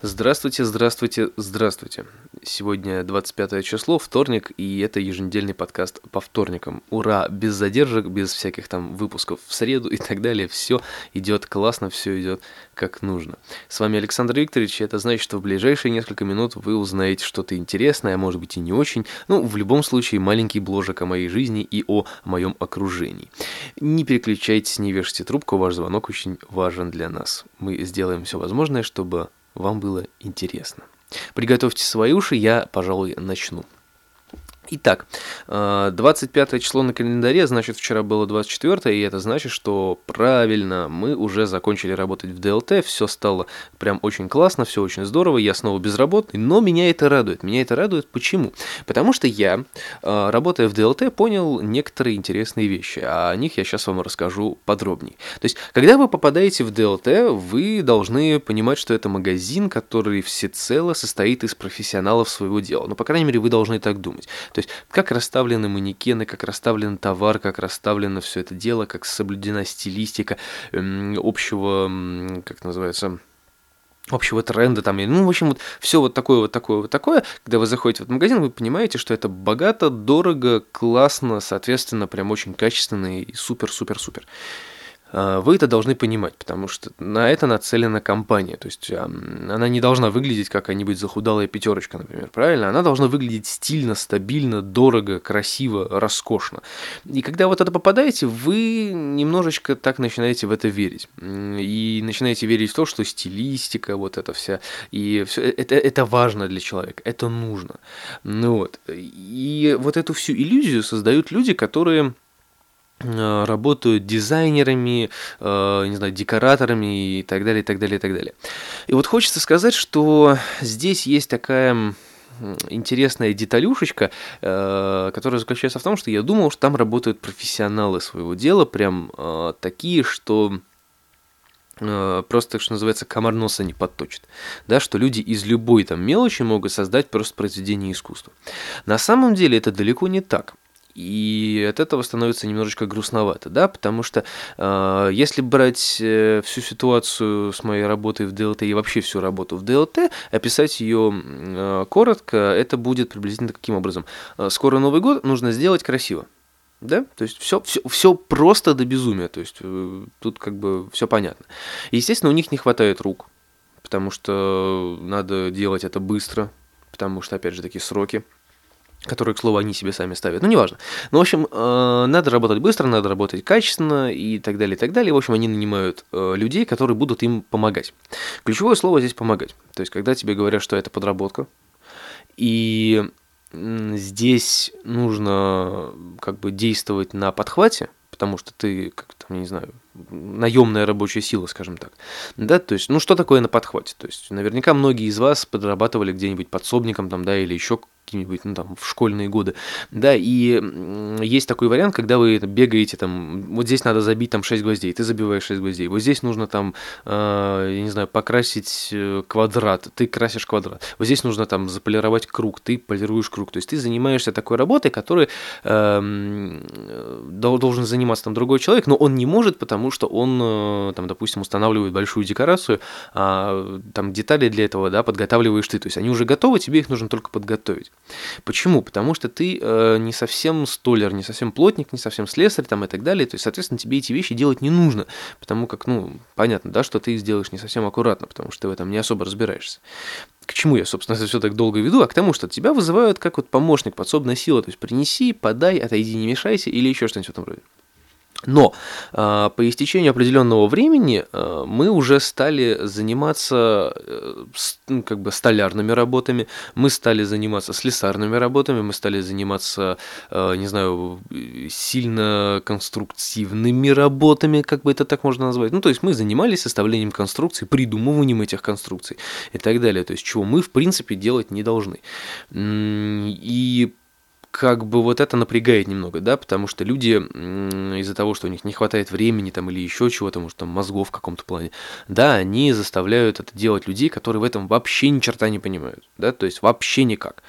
Здравствуйте, здравствуйте, здравствуйте. Сегодня 25 число, вторник, и это еженедельный подкаст по вторникам. Ура! Без задержек, без всяких там выпусков в среду и так далее. Все идет классно, все идет как нужно. С вами Александр Викторович, и это значит, что в ближайшие несколько минут вы узнаете что-то интересное, а может быть и не очень. Ну, в любом случае, маленький бложек о моей жизни и о моем окружении. Не переключайтесь, не вешайте трубку, ваш звонок очень важен для нас. Мы сделаем все возможное, чтобы вам было интересно. Приготовьте свои уши, я, пожалуй, начну. Итак, 25 э, число на календаре, значит, вчера было 24, и это значит, что правильно, мы уже закончили работать в ДЛТ, все стало прям очень классно, все очень здорово, я снова безработный, но меня это радует. Меня это радует почему? Потому что я, э, работая в ДЛТ, понял некоторые интересные вещи, а о них я сейчас вам расскажу подробнее. То есть, когда вы попадаете в ДЛТ, вы должны понимать, что это магазин, который всецело состоит из профессионалов своего дела. Ну, по крайней мере, вы должны так думать. То есть, как расставлены манекены, как расставлен товар, как расставлено все это дело, как соблюдена стилистика эм, общего, как называется, общего тренда там, ну, в общем, вот все вот такое, вот такое, вот такое. Когда вы заходите в этот магазин, вы понимаете, что это богато, дорого, классно, соответственно, прям очень качественно и супер-супер-супер. А, вы это должны понимать, потому что на это нацелена компания. То есть она не должна выглядеть как какая-нибудь захудалая пятерочка, например, правильно? Она должна выглядеть стильно, стабильно, дорого, красиво, роскошно. И когда вот это попадаете, вы немножечко так начинаете в это верить. И начинаете верить в то, что стилистика, вот это вся, и все, э, это, это важно для человека, это нужно. Ну вот. И вот эту всю иллюзию создают люди, которые работают дизайнерами, э, не знаю, декораторами и так далее, и так далее, и так далее. И вот хочется сказать, что здесь есть такая интересная деталюшечка, э, которая заключается в том, что я думал, что там работают профессионалы своего дела, прям такие, что просто, что называется, комар носа не подточит. Да, что люди из любой там мелочи могут создать просто произведение искусства. На самом деле это далеко не так. И от этого становится немножечко грустновато, да, потому что э, если брать э, всю ситуацию с моей работой в ДЛТ и вообще всю работу в ДЛТ, описать ее э, коротко, это будет приблизительно таким образом. Э, скоро Новый год, нужно сделать красиво. Да, то есть все, все, все просто до безумия, то есть э, тут как бы все понятно. Естественно, у них не хватает рук, потому что надо делать это быстро, потому что, опять же, такие сроки которые, к слову, они себе сами ставят. Ну, неважно. Ну, в общем, э, надо работать быстро, надо работать качественно и так далее, и так далее. В общем, они нанимают э, людей, которые будут им помогать. Ключевое слово здесь «помогать». То есть, когда тебе говорят, что это подработка, и здесь нужно как бы действовать на подхвате, потому что ты, как там, не знаю, наемная рабочая сила, скажем так. Да, то есть, ну что такое на подхвате? То есть, наверняка многие из вас подрабатывали где-нибудь подсобником там, да, или еще какие-нибудь, ну, там, в школьные годы, да, и есть такой вариант, когда вы бегаете, там, вот здесь надо забить, там, 6 гвоздей, ты забиваешь 6 гвоздей, вот здесь нужно, там, э, я не знаю, покрасить э, квадрат, ты красишь квадрат, вот здесь нужно, там, заполировать круг, ты полируешь круг, то есть ты занимаешься такой работой, которой э, должен заниматься, там, другой человек, но он не может, потому что он, э, там, допустим, устанавливает большую декорацию, а там детали для этого, да, подготавливаешь ты, то есть они уже готовы, тебе их нужно только подготовить. Почему? Потому что ты э, не совсем столер, не совсем плотник, не совсем слесарь там и так далее. То есть, соответственно, тебе эти вещи делать не нужно, потому как, ну, понятно, да, что ты их сделаешь не совсем аккуратно, потому что ты в этом не особо разбираешься. К чему я, собственно, это все так долго веду? А к тому, что тебя вызывают как вот помощник, подсобная сила. То есть принеси, подай, отойди, не мешайся или еще что-нибудь в этом роде. Но э, по истечению определенного времени э, мы уже стали заниматься э, с, ну, как бы столярными работами, мы стали заниматься слесарными работами, мы стали заниматься, э, не знаю, сильно конструктивными работами, как бы это так можно назвать. Ну, то есть мы занимались составлением конструкций, придумыванием этих конструкций и так далее. То есть чего мы, в принципе, делать не должны. И как бы вот это напрягает немного, да, потому что люди из-за того, что у них не хватает времени там или еще чего-то, может там мозгов в каком-то плане, да, они заставляют это делать людей, которые в этом вообще ни черта не понимают, да, то есть вообще никак.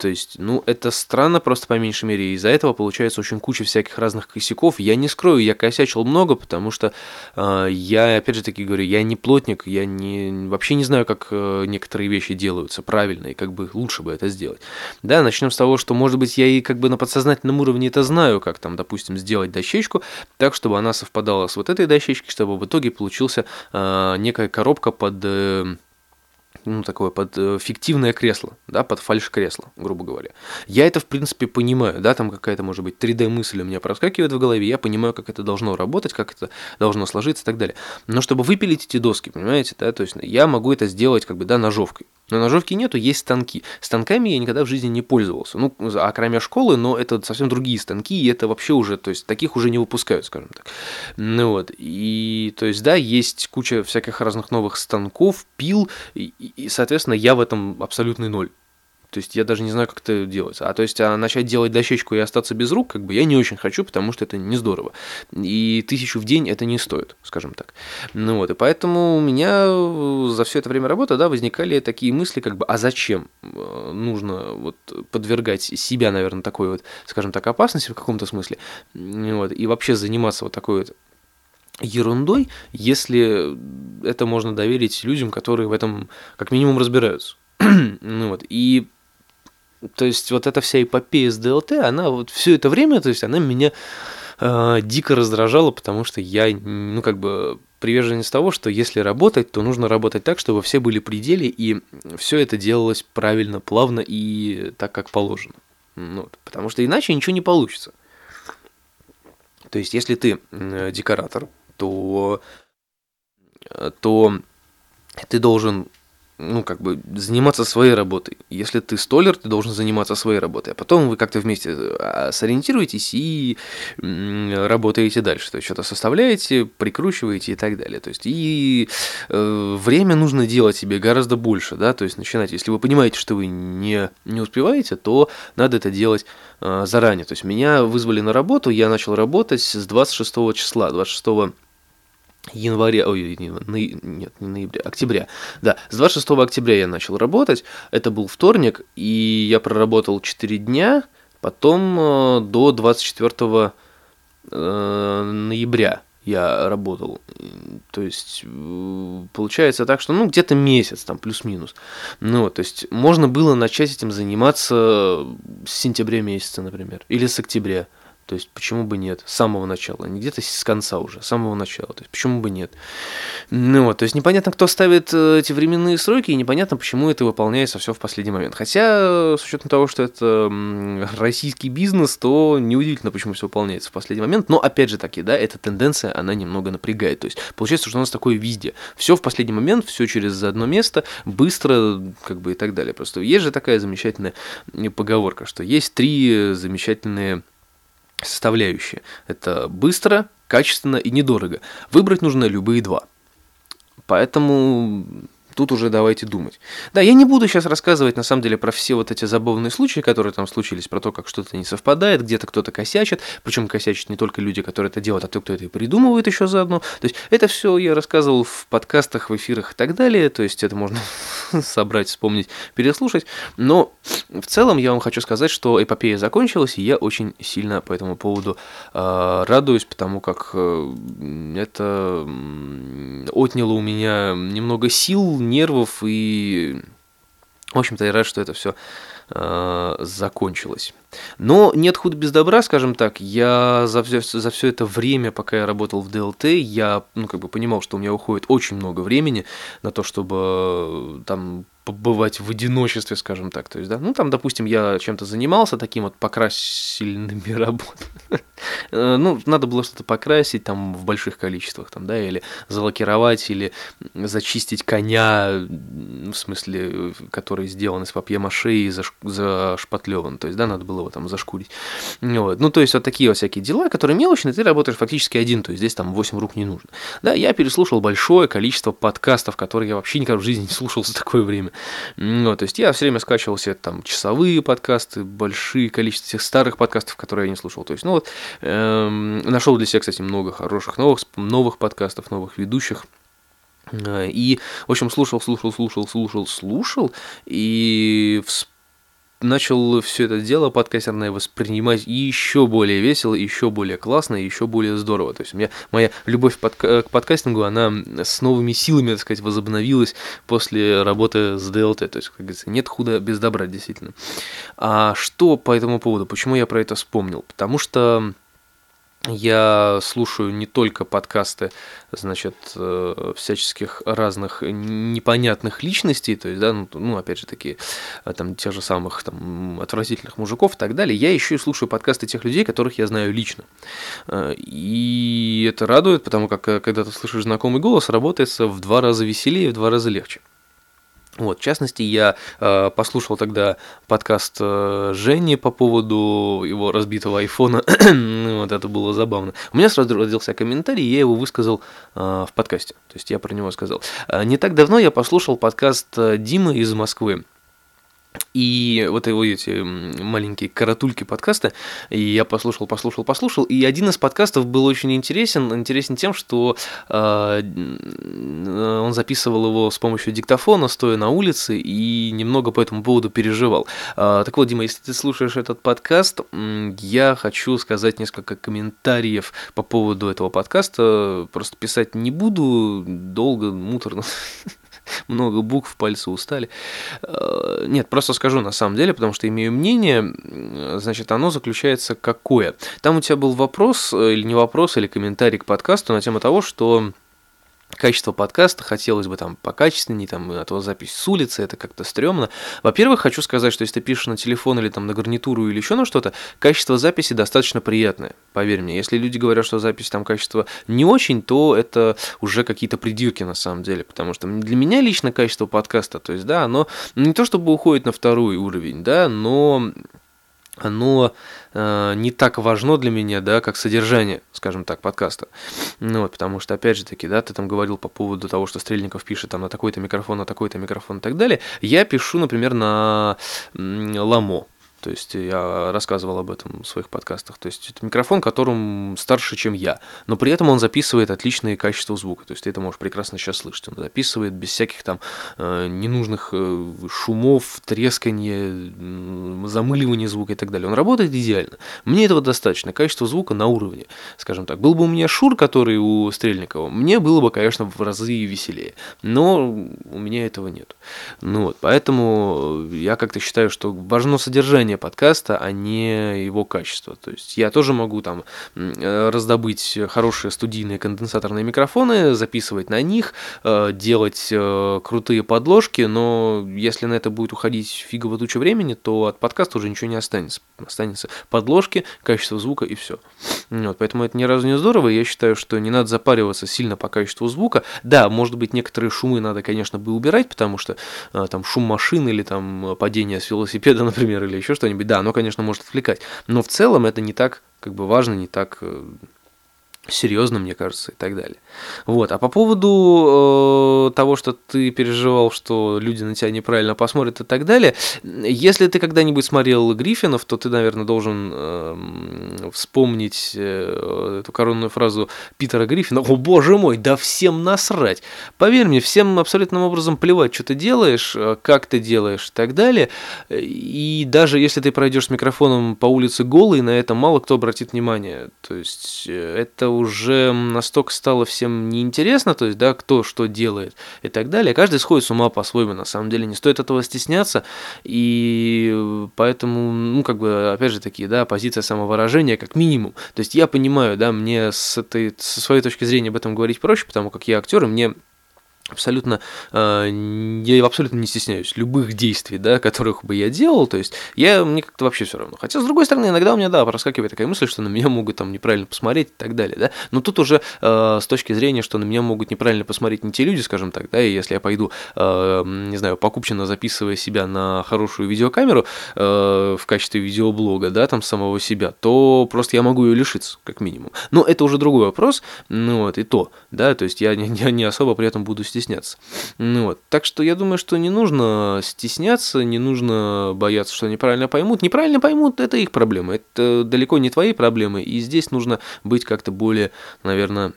То есть, ну, это странно просто по меньшей мере. Из-за этого получается очень куча всяких разных косяков. Я не скрою, я косячил много, потому что э, я, опять же таки говорю, я не плотник, я не, вообще не знаю, как э, некоторые вещи делаются правильно, и как бы лучше бы это сделать. Да, начнем с того, что, может быть, я и как бы на подсознательном уровне это знаю, как там, допустим, сделать дощечку так, чтобы она совпадала с вот этой дощечкой, чтобы в итоге получился э, некая коробка под... Э, ну, такое под э, фиктивное кресло, да, под фальш-кресло, грубо говоря. Я это, в принципе, понимаю, да, там какая-то, может быть, 3D-мысль у меня проскакивает в голове, я понимаю, как это должно работать, как это должно сложиться и так далее. Но чтобы выпилить эти доски, понимаете, да, то есть я могу это сделать, как бы, да, ножовкой. Но ножовки нету, есть станки. Станками я никогда в жизни не пользовался. Ну, а кроме школы, но это совсем другие станки, и это вообще уже, то есть таких уже не выпускают, скажем так. Ну вот, и то есть, да, есть куча всяких разных новых станков, пил, и, и соответственно, я в этом абсолютный ноль. То есть я даже не знаю, как это делается. А то есть а начать делать дощечку и остаться без рук, как бы я не очень хочу, потому что это не здорово. И тысячу в день это не стоит, скажем так. Ну вот, и поэтому у меня за все это время работы, да, возникали такие мысли, как бы, а зачем э, нужно вот подвергать себя, наверное, такой вот, скажем так, опасности в каком-то смысле, вот, и вообще заниматься вот такой вот ерундой, если это можно доверить людям, которые в этом как минимум разбираются. ну вот, и то есть вот эта вся эпопея с ДЛТ, она вот все это время, то есть она меня э, дико раздражала, потому что я, ну как бы приверженец того, что если работать, то нужно работать так, чтобы все были при деле, и все это делалось правильно, плавно и так, как положено. Ну, потому что иначе ничего не получится. То есть, если ты декоратор, то, э, то ты должен ну, как бы, заниматься своей работой. Если ты столер, ты должен заниматься своей работой. А потом вы как-то вместе а, сориентируетесь и работаете дальше. То есть что-то составляете, прикручиваете и так далее. То есть и э, время нужно делать себе гораздо больше, да, то есть начинать. Если вы понимаете, что вы не, не успеваете, то надо это делать э, заранее. То есть меня вызвали на работу, я начал работать с 26 числа, 26 января, ой, не, нет, не ноября, октября. Да, с 26 октября я начал работать, это был вторник, и я проработал 4 дня, потом э, до 24 э, ноября я работал. То есть э, получается так, что ну где-то месяц, там плюс-минус. Ну, то есть можно было начать этим заниматься с сентября месяца, например, или с октября. То есть почему бы нет? С самого начала, не где-то с конца уже, с самого начала. То есть почему бы нет? Ну вот, то есть непонятно, кто ставит э, эти временные сроки, и непонятно, почему это выполняется все в последний момент. Хотя, с учетом того, что это российский бизнес, то неудивительно, почему все выполняется в последний момент. Но опять же таки, да, эта тенденция, она немного напрягает. То есть получается, что у нас такое везде. Все в последний момент, все через одно место, быстро, как бы и так далее. Просто есть же такая замечательная поговорка, что есть три замечательные составляющие. Это быстро, качественно и недорого. Выбрать нужно любые два. Поэтому тут уже давайте думать. Да, я не буду сейчас рассказывать, на самом деле, про все вот эти забавные случаи, которые там случились, про то, как что-то не совпадает, где-то кто-то косячит, причем косячат не только люди, которые это делают, а те, кто это и придумывает еще заодно. То есть это все я рассказывал в подкастах, в эфирах и так далее, то есть это можно собрать, вспомнить, переслушать, но в целом я вам хочу сказать, что эпопея закончилась, и я очень сильно по этому поводу э, радуюсь, потому как э, это отняло у меня немного сил, нервов и, в общем-то, я рад, что это все э, закончилось. Но нет худа без добра, скажем так. Я за все, за все это время, пока я работал в ДЛТ, я ну, как бы понимал, что у меня уходит очень много времени на то, чтобы э, там побывать в одиночестве, скажем так. То есть, да, ну там, допустим, я чем-то занимался, таким вот покрасильными работами. Э, ну, надо было что-то покрасить там в больших количествах, там, да, или залакировать, или зачистить коня, в смысле, который сделан из папье-маше и зашпатлеван. То есть, да, надо было его там зашкурить. Вот. Ну, то есть, вот такие вот всякие дела, которые мелочные, ты работаешь фактически один, то есть, здесь там 8 рук не нужно. Да, я переслушал большое количество подкастов, которые я вообще никогда в жизни не слушал за такое время. Ну, то есть, я все время скачивал себе там часовые подкасты, большие количество всех старых подкастов, которые я не слушал. То есть, ну вот, эм, нашел для себя, кстати, много хороших новых, новых подкастов, новых ведущих. И, в общем, слушал, слушал, слушал, слушал, слушал, и начал все это дело подкастерное воспринимать еще более весело, еще более классно, еще более здорово. То есть у меня моя любовь под, к подкастингу, она с новыми силами, так сказать, возобновилась после работы с DLT. То есть, как говорится, нет худа без добра, действительно. А что по этому поводу? Почему я про это вспомнил? Потому что я слушаю не только подкасты, значит, э, всяческих разных непонятных личностей, то есть, да, ну, ну опять же, такие, э, там, тех же самых, там, отвратительных мужиков и так далее, я еще и слушаю подкасты тех людей, которых я знаю лично. Э, и это радует, потому как, когда ты слышишь знакомый голос, работается в два раза веселее, в два раза легче. Вот, в частности, я э, послушал тогда подкаст э, Жени по поводу его разбитого айфона. вот это было забавно. У меня сразу родился комментарий, я его высказал э, в подкасте. То есть я про него сказал. Э, не так давно я послушал подкаст э, Димы из Москвы. И вот его эти маленькие каратульки подкаста, и я послушал, послушал, послушал, и один из подкастов был очень интересен, интересен тем, что э, он записывал его с помощью диктофона, стоя на улице, и немного по этому поводу переживал. Э, так вот, Дима, если ты слушаешь этот подкаст, я хочу сказать несколько комментариев по поводу этого подкаста, просто писать не буду, долго, муторно. много букв, пальцы устали. Э, нет, просто скажу на самом деле, потому что имею мнение, значит, оно заключается какое. Там у тебя был вопрос, э, или не вопрос, или комментарий к подкасту на тему того, что качество подкаста хотелось бы там покачественнее, там, а то запись с улицы, это как-то стрёмно. Во-первых, хочу сказать, что если ты пишешь на телефон или там на гарнитуру или еще на что-то, качество записи достаточно приятное, поверь мне. Если люди говорят, что запись там качество не очень, то это уже какие-то придирки на самом деле, потому что для меня лично качество подкаста, то есть, да, оно не то чтобы уходит на второй уровень, да, но оно э, не так важно для меня, да, как содержание, скажем так, подкаста. Ну вот, потому что, опять же таки, да, ты там говорил по поводу того, что Стрельников пишет там на такой-то микрофон, на такой-то микрофон и так далее. Я пишу, например, на Ламо. То есть я рассказывал об этом в своих подкастах. То есть это микрофон, которым старше, чем я, но при этом он записывает отличное качество звука. То есть ты это можешь прекрасно сейчас слышать. Он записывает без всяких там э, ненужных э, шумов, трескания, замыливания звука и так далее. Он работает идеально. Мне этого достаточно. Качество звука на уровне, скажем так. Был бы у меня Шур, который у Стрельникова, мне было бы, конечно, в разы веселее. Но у меня этого нет. Ну вот, поэтому я как-то считаю, что важно содержание создания подкаста, а не его качество. То есть я тоже могу там э, раздобыть хорошие студийные конденсаторные микрофоны, записывать на них, э, делать э, крутые подложки, но если на это будет уходить фигово туча времени, то от подкаста уже ничего не останется. Останется подложки, качество звука и все. Вот, поэтому это ни разу не здорово. Я считаю, что не надо запариваться сильно по качеству звука. Да, может быть, некоторые шумы надо, конечно, бы убирать, потому что там шум машины или там падение с велосипеда, например, или еще что-нибудь, да, оно, конечно, может отвлекать. Но в целом это не так как бы важно, не так э, серьезно, мне кажется, и так далее. Вот. А по поводу э, того, что ты переживал, что люди на тебя неправильно посмотрят и так далее, если ты когда-нибудь смотрел Гриффинов, то ты, наверное, должен э, вспомнить э, эту коронную фразу Питера Гриффина. О, боже мой, да всем насрать. Поверь мне, всем абсолютным образом плевать, что ты делаешь, э, как ты делаешь и так далее. И даже если ты пройдешь с микрофоном по улице голый, на это мало кто обратит внимание. То есть э, это уже настолько стало всем неинтересно, то есть, да, кто что делает и так далее. Каждый сходит с ума по-своему, на самом деле, не стоит этого стесняться, и поэтому, ну, как бы, опять же таки, да, позиция самовыражения как минимум. То есть я понимаю, да, мне с этой, со своей точки зрения об этом говорить проще, потому как я актер, и мне абсолютно, э, я абсолютно не стесняюсь любых действий, да, которых бы я делал, то есть я, мне как-то вообще все равно. Хотя, с другой стороны, иногда у меня, да, проскакивает такая мысль, что на меня могут там неправильно посмотреть и так далее, да, но тут уже э, с точки зрения, что на меня могут неправильно посмотреть не те люди, скажем так, да, и если я пойду, э, не знаю, покупчино записывая себя на хорошую видеокамеру э, в качестве видеоблога, да, там самого себя, то просто я могу ее лишиться, как минимум. Но это уже другой вопрос, ну вот, и то, да, то есть я не, не особо при этом буду стесняться стесняться. Ну, вот. Так что я думаю, что не нужно стесняться, не нужно бояться, что неправильно поймут. Неправильно поймут – это их проблемы, это далеко не твои проблемы, и здесь нужно быть как-то более, наверное,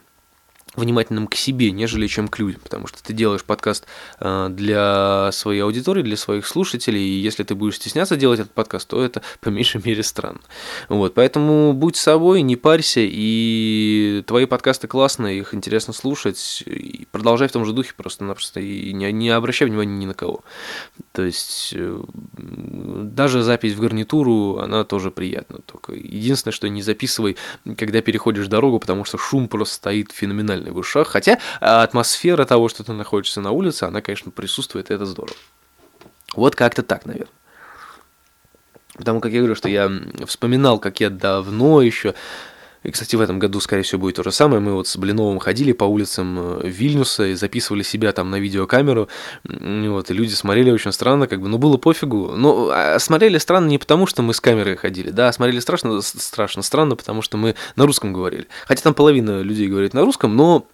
внимательным к себе, нежели чем к людям, потому что ты делаешь подкаст э, для своей аудитории, для своих слушателей, и если ты будешь стесняться делать этот подкаст, то это по меньшей мере странно. Вот, поэтому будь собой, не парься, и твои подкасты классные, их интересно слушать, и продолжай в том же духе просто-напросто, и не, не обращай внимания ни на кого. То есть, э, даже запись в гарнитуру, она тоже приятна, только единственное, что не записывай, когда переходишь дорогу, потому что шум просто стоит в ушах. Хотя а, атмосфера того, что ты находишься на улице, она, конечно, присутствует, и это здорово. Вот как-то так, наверное. Потому как я говорю, что я вспоминал, как я давно еще и, кстати, в этом году, скорее всего, будет то же самое. Мы вот с Блиновым ходили по улицам э, Вильнюса и записывали себя там на видеокамеру. Вот, и люди смотрели очень странно, как бы, ну, было пофигу. Ну, а смотрели странно не потому, что мы с камерой ходили, да, а смотрели страшно, страшно странно, потому что мы на русском говорили. Хотя там половина людей говорит на русском, но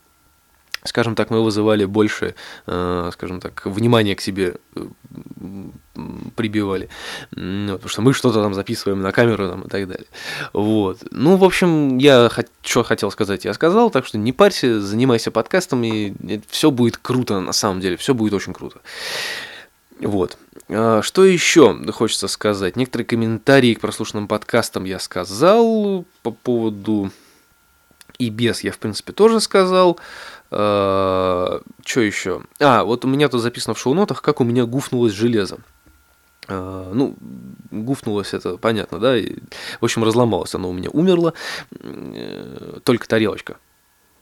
скажем так, мы вызывали больше, э, скажем так, внимания к себе э, прибивали, потому что мы что-то там записываем на камеру там, и так далее. Вот. Ну, в общем, я что хотел сказать, я сказал, так что не парься, занимайся подкастом, и все будет круто на самом деле, все будет очень круто. Вот. А, что еще хочется сказать? Некоторые комментарии к прослушанным подкастам я сказал по поводу и без я, в принципе, тоже сказал. Что еще? А, вот у меня тут записано в шоу-нотах, как у меня гуфнулось железо. А, ну, гуфнулось это, понятно, да? в общем, разломалось оно у меня, умерло. Э, только тарелочка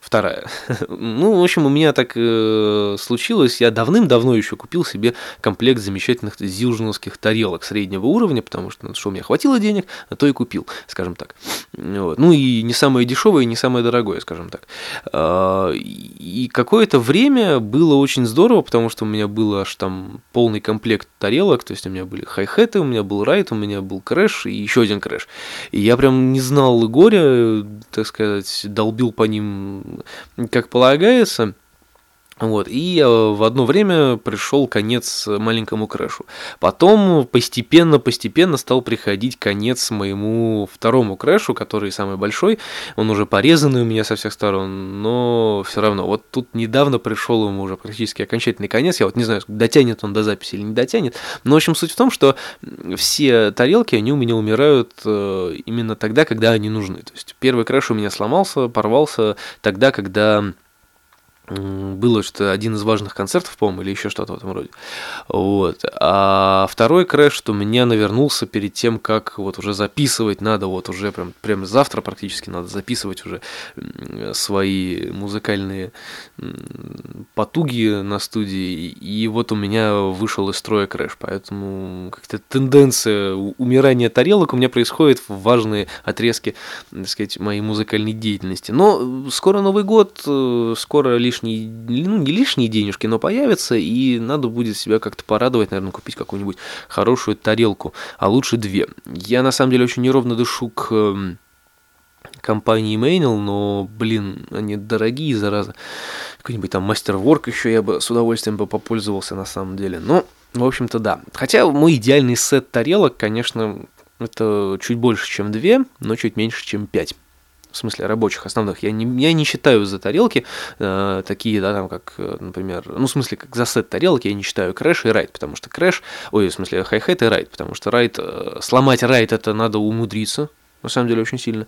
вторая. ну, в общем, у меня так э, случилось. Я давным-давно еще купил себе комплект замечательных зилжиновских тарелок среднего уровня, потому что, ну, что у меня хватило денег, а то и купил, скажем так. Вот. Ну и не самое дешевое, и не самое дорогое, скажем так. Э, и какое-то время было очень здорово, потому что у меня был аж там полный комплект тарелок, то есть у меня были хай-хеты, у меня был райд, у меня был крэш и еще один крэш. И я прям не знал горя, так сказать, долбил по ним как полагается. Вот, и э, в одно время пришел конец маленькому крэшу. Потом постепенно-постепенно стал приходить конец моему второму крэшу, который самый большой. Он уже порезанный у меня со всех сторон, но все равно. Вот тут недавно пришел ему уже практически окончательный конец. Я вот не знаю, дотянет он до записи или не дотянет. Но, в общем, суть в том, что все тарелки, они у меня умирают э, именно тогда, когда они нужны. То есть первый крэш у меня сломался, порвался тогда, когда было что один из важных концертов, по-моему, или еще что-то в этом роде. Вот. А второй крэш, что меня навернулся перед тем, как вот уже записывать надо, вот уже прям, прям завтра практически надо записывать уже свои музыкальные потуги на студии. И вот у меня вышел из строя крэш, поэтому как-то тенденция умирания тарелок у меня происходит в важные отрезки, так сказать, моей музыкальной деятельности. Но скоро Новый год, э, скоро лишь лишние, ну, не лишние денежки, но появятся, и надо будет себя как-то порадовать, наверное, купить какую-нибудь хорошую тарелку, а лучше две. Я, на самом деле, очень неровно дышу к эм, компании Meinl, но, блин, они дорогие, зараза. Какой-нибудь там Masterwork еще я бы с удовольствием бы попользовался на самом деле. Но, в общем-то, да. Хотя мой идеальный сет тарелок, конечно, это чуть больше, чем две, но чуть меньше, чем пять в смысле рабочих основных, я не, я не считаю за тарелки э, такие, да, там, как, э, например, ну, в смысле, как за сет тарелки я не считаю крэш и райд, потому что крэш, ой, в смысле, хай-хет и райд, потому что райд, э, сломать райд это надо умудриться, на самом деле очень сильно.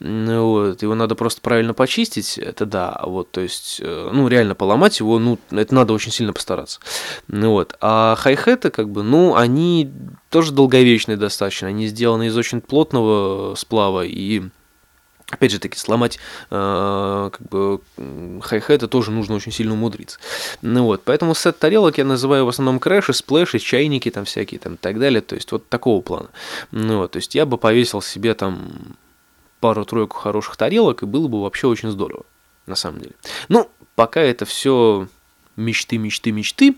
Вот, его надо просто правильно почистить, это да, вот, то есть, э, ну, реально поломать его, ну, это надо очень сильно постараться. Вот, а хай-хеты, как бы, ну, они тоже долговечные достаточно, они сделаны из очень плотного сплава и Опять же таки, сломать э, как бы хай-хеты тоже нужно очень сильно умудриться. Ну вот, поэтому сет тарелок я называю в основном крэши, сплэши, чайники там всякие там и так далее, то есть вот такого плана. Ну вот, то есть я бы повесил себе там пару-тройку хороших тарелок, и было бы вообще очень здорово, на самом деле. Ну, пока это все мечты, мечты, мечты,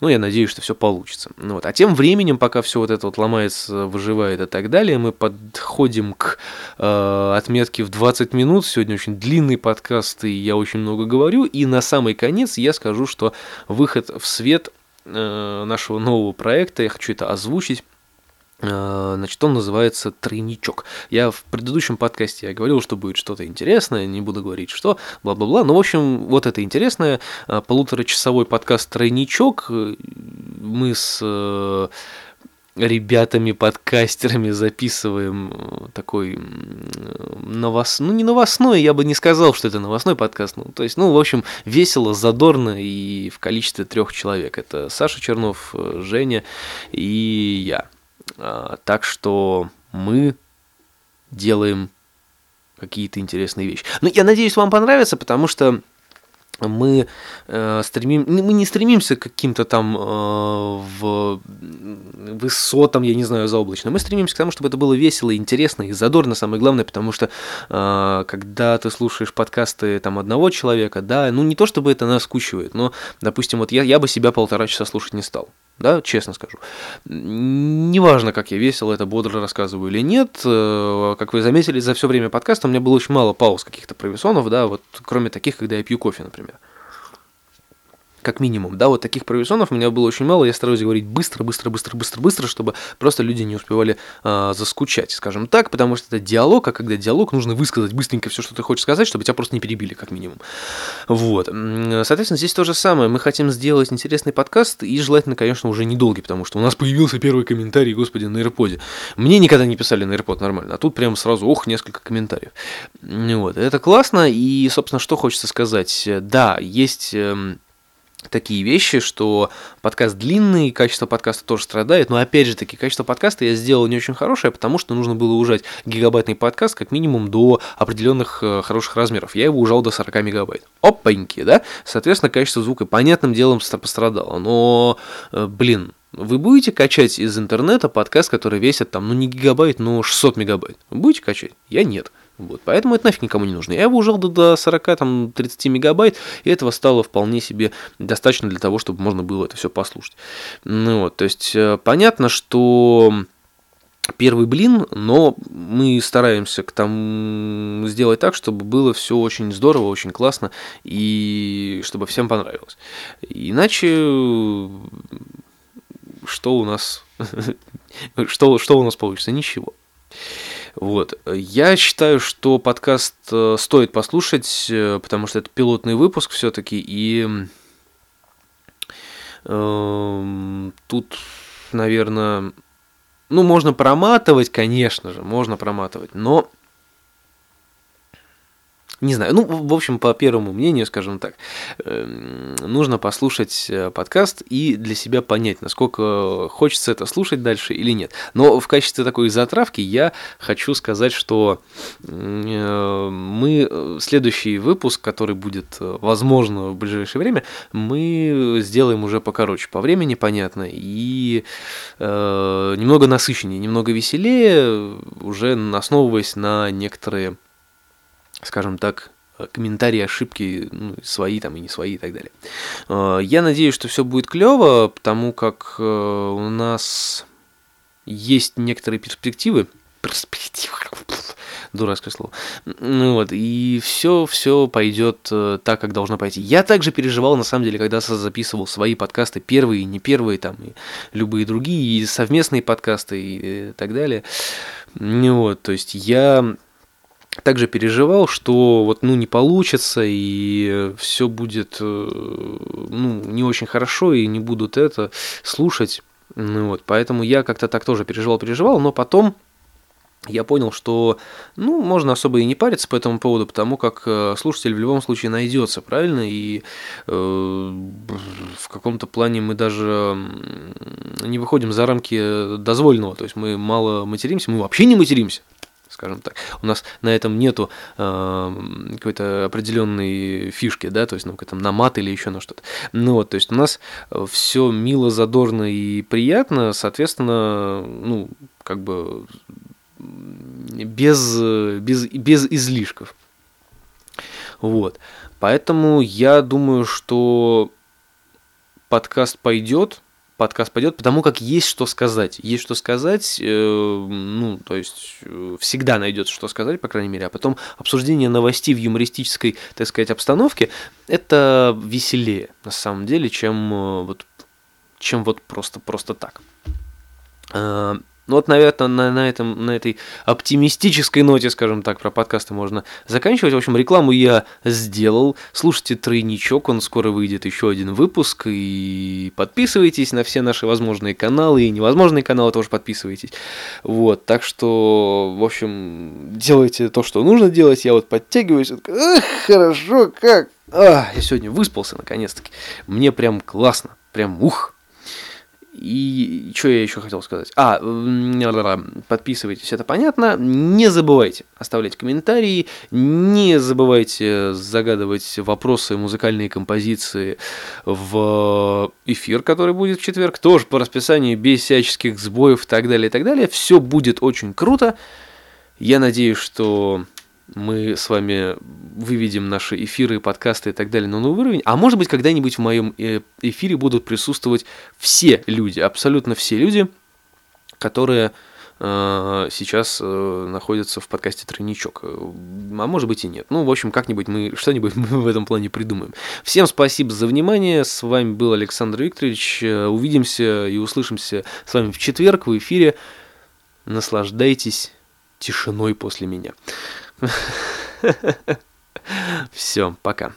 ну, я надеюсь, что все получится. Ну, вот. А тем временем, пока все вот это вот ломается, выживает и так далее, мы подходим к э, отметке в 20 минут. Сегодня очень длинный подкаст, и я очень много говорю. И на самый конец я скажу, что выход в свет э, нашего нового проекта, я хочу это озвучить, значит, он называется «Тройничок». Я в предыдущем подкасте я говорил, что будет что-то интересное, не буду говорить что, бла-бла-бла. Но, в общем, вот это интересное. Э, полуторачасовой подкаст «Тройничок». Э, мы с ребятами-подкастерами записываем такой новостной, ну не новостной, я бы не сказал, что это новостной подкаст, ну то есть, ну в общем, весело, задорно и в количестве трех человек. Это Саша Чернов, Женя и я. А, так что мы делаем какие-то интересные вещи. Ну, я надеюсь, вам понравится, потому что мы э, стремим, мы не стремимся к каким-то там э, в высотам, я не знаю, заоблачным. Мы стремимся к тому, чтобы это было весело, интересно и задорно, самое главное, потому что э, когда ты слушаешь подкасты там одного человека, да, ну не то чтобы это наскучивает, но, допустим, вот я, я бы себя полтора часа слушать не стал да, честно скажу. Неважно, как я весело это бодро рассказываю или нет, э, как вы заметили, за все время подкаста у меня было очень мало пауз каких-то провисонов, да, вот кроме таких, когда я пью кофе, например как минимум, да, вот таких провисонов у меня было очень мало, я стараюсь говорить быстро, быстро, быстро, быстро, быстро, чтобы просто люди не успевали э, заскучать, скажем так, потому что это диалог, а когда диалог, нужно высказать быстренько все, что ты хочешь сказать, чтобы тебя просто не перебили, как минимум. Вот, соответственно, здесь то же самое, мы хотим сделать интересный подкаст, и желательно, конечно, уже недолгий, потому что у нас появился первый комментарий, господи, на AirPod. Мне никогда не писали на AirPod нормально, а тут прям сразу, ох, несколько комментариев. Вот, это классно, и, собственно, что хочется сказать, да, есть эм, такие вещи, что подкаст длинный, качество подкаста тоже страдает, но опять же таки, качество подкаста я сделал не очень хорошее, потому что нужно было ужать гигабайтный подкаст как минимум до определенных э, хороших размеров. Я его ужал до 40 мегабайт. Опаньки, да? Соответственно, качество звука понятным делом пострадало, но, э, блин, вы будете качать из интернета подкаст, который весит там, ну не гигабайт, но 600 мегабайт? Вы будете качать? Я нет. Вот, поэтому это нафиг никому не нужно. Я его ужал до, до 40-30 мегабайт, и этого стало вполне себе достаточно для того, чтобы можно было это все послушать. Ну, вот, то есть э, понятно, что первый блин, но мы стараемся к тому сделать так, чтобы было все очень здорово, очень классно, и чтобы всем понравилось. Иначе что у нас что, что у нас получится? Ничего. Вот. Я считаю, что подкаст э, стоит послушать, э, потому что это пилотный выпуск все-таки, и э, тут, наверное, ну, можно проматывать, конечно же, можно проматывать, но не знаю, ну, в общем, по первому мнению, скажем так, эм, нужно послушать э, подкаст и для себя понять, насколько хочется это слушать дальше или нет. Но в качестве такой затравки я хочу сказать, что э, мы э, следующий выпуск, который будет возможно в ближайшее время, мы сделаем уже покороче по времени, понятно, и немного насыщеннее, немного веселее, уже основываясь на некоторые скажем так, комментарии, ошибки, ну, свои там и не свои и так далее. А, я надеюсь, что все будет клево, потому как э, у нас есть некоторые перспективы. Перспективы. Дурацкое слово. Ну вот, и все, все пойдет э, так, как должно пойти. Я также переживал, на самом деле, когда записывал свои подкасты, первые, не первые, там, и любые другие, и совместные подкасты, и э, так далее. Ну вот, то есть я также переживал, что вот ну не получится и все будет э, ну не очень хорошо и не будут это слушать, ну вот, поэтому я как-то так тоже переживал, переживал, но потом я понял, что, ну, можно особо и не париться по этому поводу, потому как э, слушатель в любом случае найдется, правильно? И э, в каком-то плане мы даже не выходим за рамки дозволенного, то есть мы мало материмся, мы вообще не материмся, скажем так. У нас на этом нету э, какой-то определенной фишки, да, то есть, ну, там, на мат или еще на что-то. Ну, вот, то есть у нас все мило, задорно и приятно, соответственно, ну, как бы без, без, без излишков. Вот. Поэтому я думаю, что подкаст пойдет, подкаст пойдет, потому как есть что сказать. Есть что сказать, э, ну, то есть э, всегда найдется что сказать, по крайней мере. А потом обсуждение новостей в юмористической, так сказать, обстановке, это веселее, на самом деле, чем э, вот, чем вот просто, просто так. Ну вот, наверное, на, на, этом, на этой оптимистической ноте, скажем так, про подкасты можно заканчивать. В общем, рекламу я сделал. Слушайте тройничок, он скоро выйдет еще один выпуск. И подписывайтесь на все наши возможные каналы и невозможные каналы тоже подписывайтесь. Вот, так что, в общем, делайте то, что нужно делать. Я вот подтягиваюсь. Эх, хорошо, как? А, я сегодня выспался наконец-таки. Мне прям классно. Прям ух. И что я еще хотел сказать? А, подписывайтесь, это понятно. Не забывайте оставлять комментарии, не забывайте загадывать вопросы, музыкальные композиции в эфир, который будет в четверг, тоже по расписанию, без всяческих сбоев и так далее, и так далее. Все будет очень круто. Я надеюсь, что мы с вами выведем наши эфиры, подкасты и так далее на новый уровень. А может быть, когда-нибудь в моем э, эфире будут присутствовать все люди, абсолютно все люди, которые э, сейчас э, находятся в подкасте «Тройничок». А может быть и нет. Ну, в общем, как-нибудь мы что-нибудь в этом плане придумаем. Всем спасибо за внимание. С вами был Александр Викторович. Увидимся и услышимся с вами в четверг в эфире. Наслаждайтесь тишиной после меня. Все, пока.